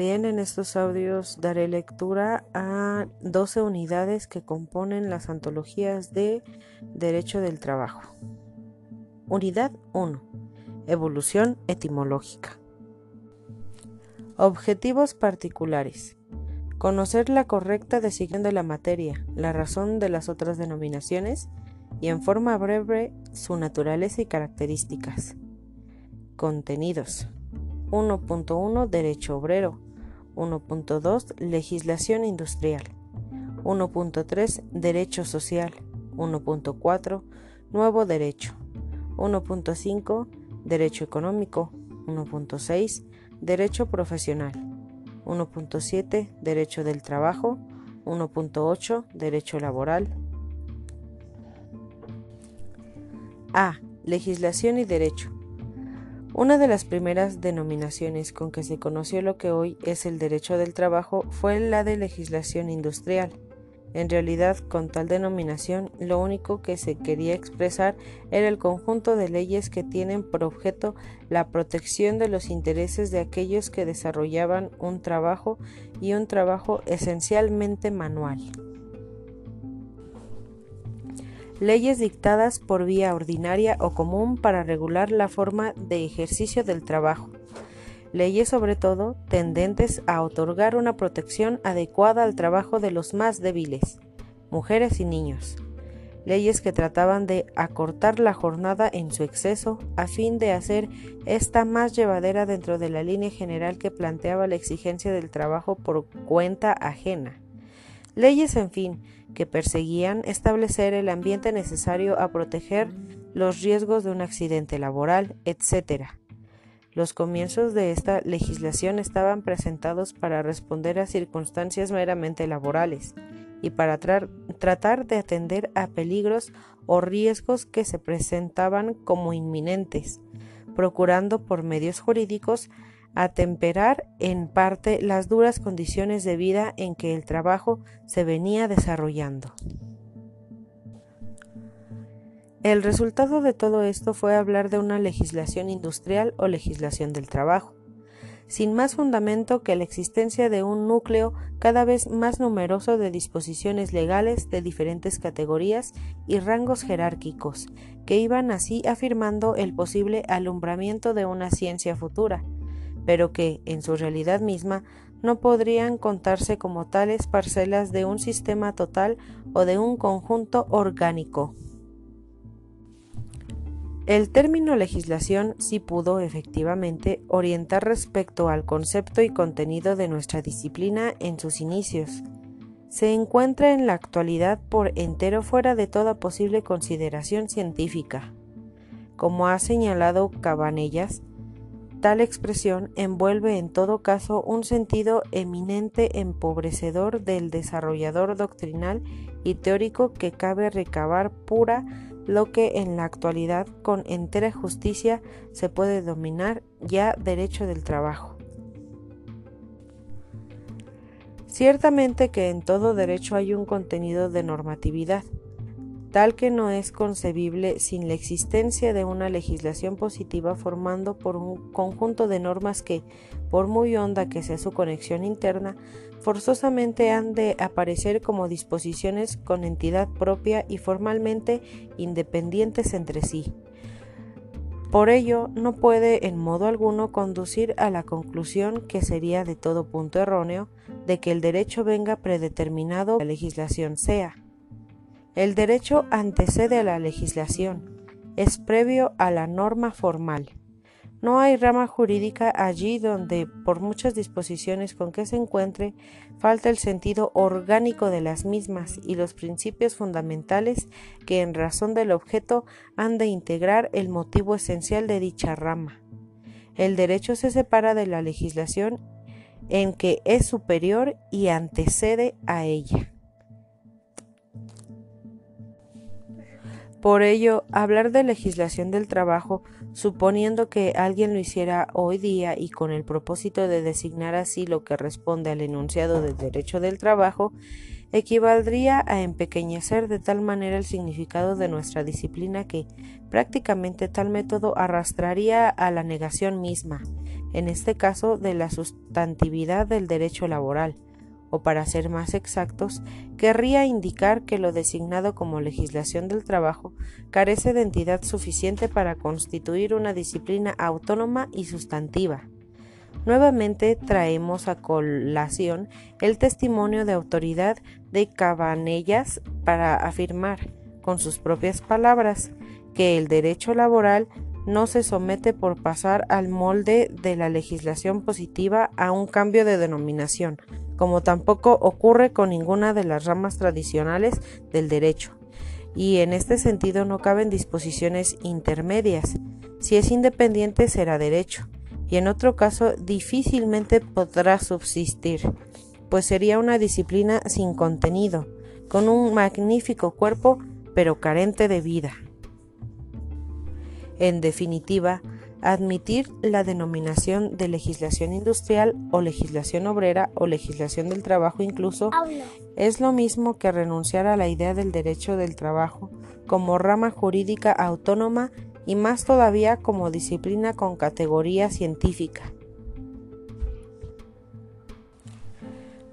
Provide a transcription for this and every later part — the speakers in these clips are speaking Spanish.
Bien, en estos audios daré lectura a 12 unidades que componen las antologías de Derecho del Trabajo. Unidad 1. Evolución etimológica. Objetivos particulares. Conocer la correcta designación de la materia, la razón de las otras denominaciones y en forma breve su naturaleza y características. Contenidos. 1.1 Derecho obrero. 1.2 Legislación industrial. 1.3 Derecho social. 1.4 Nuevo derecho. 1.5 Derecho económico. 1.6 Derecho profesional. 1.7 Derecho del trabajo. 1.8 Derecho laboral. A. Legislación y derecho. Una de las primeras denominaciones con que se conoció lo que hoy es el derecho del trabajo fue la de legislación industrial. En realidad, con tal denominación, lo único que se quería expresar era el conjunto de leyes que tienen por objeto la protección de los intereses de aquellos que desarrollaban un trabajo y un trabajo esencialmente manual leyes dictadas por vía ordinaria o común para regular la forma de ejercicio del trabajo, leyes sobre todo tendentes a otorgar una protección adecuada al trabajo de los más débiles, mujeres y niños, leyes que trataban de acortar la jornada en su exceso a fin de hacer esta más llevadera dentro de la línea general que planteaba la exigencia del trabajo por cuenta ajena. Leyes, en fin, que perseguían establecer el ambiente necesario a proteger los riesgos de un accidente laboral, etc. Los comienzos de esta legislación estaban presentados para responder a circunstancias meramente laborales y para tratar de atender a peligros o riesgos que se presentaban como inminentes, procurando por medios jurídicos atemperar en parte las duras condiciones de vida en que el trabajo se venía desarrollando. El resultado de todo esto fue hablar de una legislación industrial o legislación del trabajo, sin más fundamento que la existencia de un núcleo cada vez más numeroso de disposiciones legales de diferentes categorías y rangos jerárquicos, que iban así afirmando el posible alumbramiento de una ciencia futura, pero que, en su realidad misma, no podrían contarse como tales parcelas de un sistema total o de un conjunto orgánico. El término legislación sí pudo efectivamente orientar respecto al concepto y contenido de nuestra disciplina en sus inicios. Se encuentra en la actualidad por entero fuera de toda posible consideración científica. Como ha señalado Cabanellas, Tal expresión envuelve en todo caso un sentido eminente empobrecedor del desarrollador doctrinal y teórico que cabe recabar pura lo que en la actualidad con entera justicia se puede dominar ya derecho del trabajo. Ciertamente que en todo derecho hay un contenido de normatividad, tal que no es concebible sin la existencia de una legislación positiva formando por un conjunto de normas que, por muy honda que sea su conexión interna, forzosamente han de aparecer como disposiciones con entidad propia y formalmente independientes entre sí. Por ello, no puede en modo alguno conducir a la conclusión que sería de todo punto erróneo de que el derecho venga predeterminado la legislación sea. El derecho antecede a la legislación, es previo a la norma formal. No hay rama jurídica allí donde, por muchas disposiciones con que se encuentre, falta el sentido orgánico de las mismas y los principios fundamentales que en razón del objeto han de integrar el motivo esencial de dicha rama. El derecho se separa de la legislación en que es superior y antecede a ella. Por ello, hablar de legislación del trabajo, suponiendo que alguien lo hiciera hoy día y con el propósito de designar así lo que responde al enunciado del derecho del trabajo, equivaldría a empequeñecer de tal manera el significado de nuestra disciplina que prácticamente tal método arrastraría a la negación misma, en este caso de la sustantividad del derecho laboral, o para ser más exactos, querría indicar que lo designado como legislación del trabajo carece de entidad suficiente para constituir una disciplina autónoma y sustantiva. Nuevamente traemos a colación el testimonio de autoridad de Cabanellas para afirmar, con sus propias palabras, que el derecho laboral no se somete por pasar al molde de la legislación positiva a un cambio de denominación, como tampoco ocurre con ninguna de las ramas tradicionales del derecho. Y en este sentido no caben disposiciones intermedias. Si es independiente será derecho, y en otro caso difícilmente podrá subsistir, pues sería una disciplina sin contenido, con un magnífico cuerpo pero carente de vida. En definitiva, admitir la denominación de legislación industrial o legislación obrera o legislación del trabajo incluso es lo mismo que renunciar a la idea del derecho del trabajo como rama jurídica autónoma y más todavía como disciplina con categoría científica.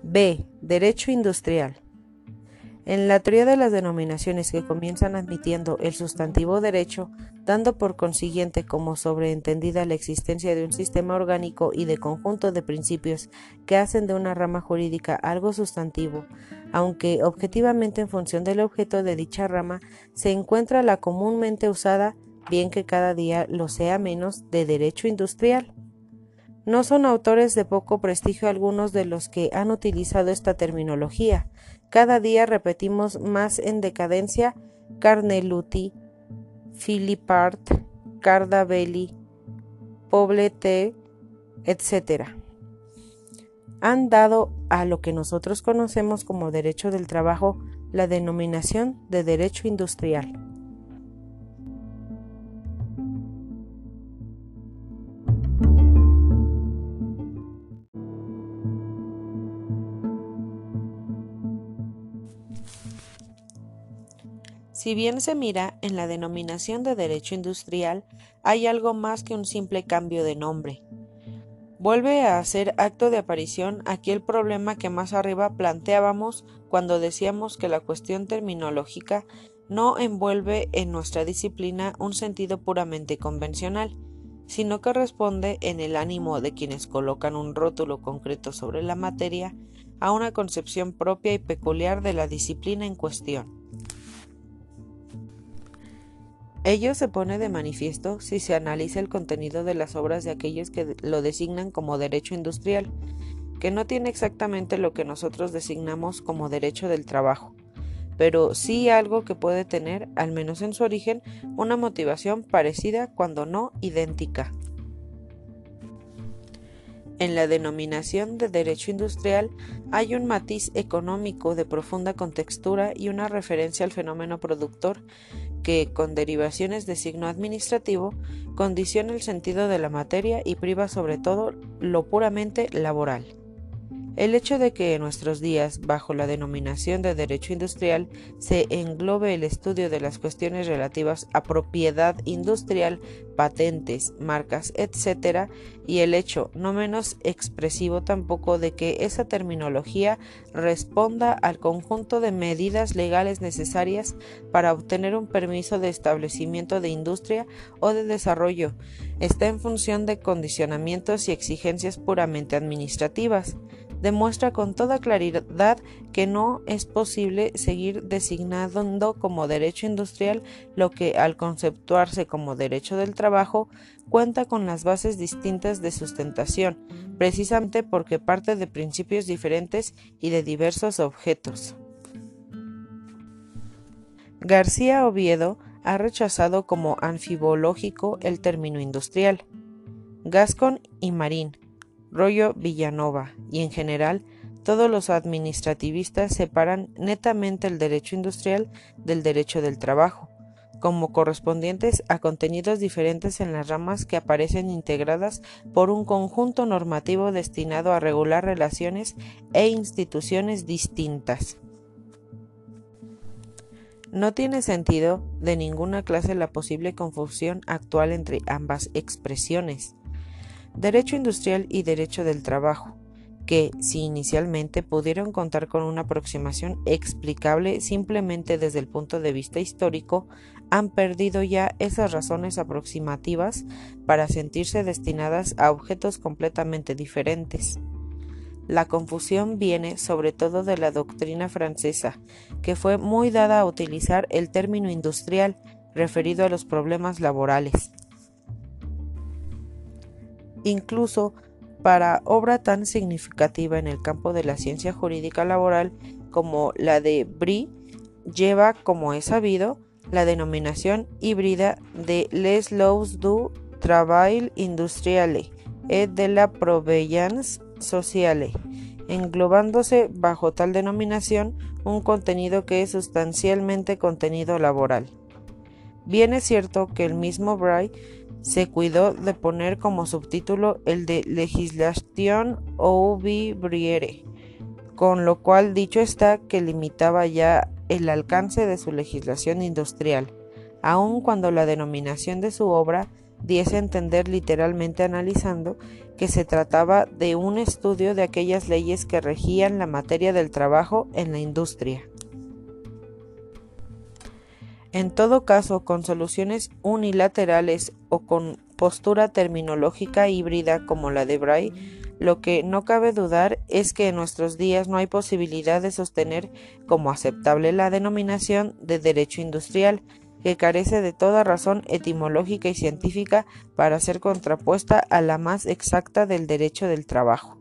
B. Derecho industrial. En la teoría de las denominaciones que comienzan admitiendo el sustantivo derecho, dando por consiguiente como sobreentendida la existencia de un sistema orgánico y de conjunto de principios que hacen de una rama jurídica algo sustantivo, aunque objetivamente en función del objeto de dicha rama se encuentra la comúnmente usada, bien que cada día lo sea menos, de derecho industrial. No son autores de poco prestigio algunos de los que han utilizado esta terminología. Cada día repetimos más en decadencia Carneluti, Philippart, Cardabelli, Poblete, etc. Han dado a lo que nosotros conocemos como derecho del trabajo la denominación de derecho industrial. Si bien se mira en la denominación de derecho industrial, hay algo más que un simple cambio de nombre. Vuelve a hacer acto de aparición aquel problema que más arriba planteábamos cuando decíamos que la cuestión terminológica no envuelve en nuestra disciplina un sentido puramente convencional, sino que responde en el ánimo de quienes colocan un rótulo concreto sobre la materia a una concepción propia y peculiar de la disciplina en cuestión. Ello se pone de manifiesto si se analiza el contenido de las obras de aquellos que lo designan como derecho industrial, que no tiene exactamente lo que nosotros designamos como derecho del trabajo, pero sí algo que puede tener, al menos en su origen, una motivación parecida cuando no idéntica. En la denominación de derecho industrial hay un matiz económico de profunda contextura y una referencia al fenómeno productor que, con derivaciones de signo administrativo, condiciona el sentido de la materia y priva sobre todo lo puramente laboral. El hecho de que en nuestros días, bajo la denominación de derecho industrial, se englobe el estudio de las cuestiones relativas a propiedad industrial, patentes, marcas, etc., y el hecho, no menos expresivo tampoco, de que esa terminología responda al conjunto de medidas legales necesarias para obtener un permiso de establecimiento de industria o de desarrollo, está en función de condicionamientos y exigencias puramente administrativas demuestra con toda claridad que no es posible seguir designando como derecho industrial lo que al conceptuarse como derecho del trabajo cuenta con las bases distintas de sustentación, precisamente porque parte de principios diferentes y de diversos objetos. García Oviedo ha rechazado como anfibológico el término industrial. Gascon y Marín Rollo Villanova y en general todos los administrativistas separan netamente el derecho industrial del derecho del trabajo, como correspondientes a contenidos diferentes en las ramas que aparecen integradas por un conjunto normativo destinado a regular relaciones e instituciones distintas. No tiene sentido de ninguna clase la posible confusión actual entre ambas expresiones derecho industrial y derecho del trabajo, que, si inicialmente pudieron contar con una aproximación explicable simplemente desde el punto de vista histórico, han perdido ya esas razones aproximativas para sentirse destinadas a objetos completamente diferentes. La confusión viene sobre todo de la doctrina francesa, que fue muy dada a utilizar el término industrial referido a los problemas laborales. Incluso para obra tan significativa en el campo de la ciencia jurídica laboral como la de Brie, lleva, como es sabido, la denominación híbrida de Les lois du travail industriale et de la proveillance sociale, englobándose bajo tal denominación un contenido que es sustancialmente contenido laboral. Bien es cierto que el mismo Bray se cuidó de poner como subtítulo el de Legislation ouvrière, con lo cual dicho está que limitaba ya el alcance de su legislación industrial, aun cuando la denominación de su obra diese a entender literalmente analizando que se trataba de un estudio de aquellas leyes que regían la materia del trabajo en la industria. En todo caso, con soluciones unilaterales o con postura terminológica híbrida como la de Bray, lo que no cabe dudar es que en nuestros días no hay posibilidad de sostener como aceptable la denominación de derecho industrial, que carece de toda razón etimológica y científica para ser contrapuesta a la más exacta del derecho del trabajo.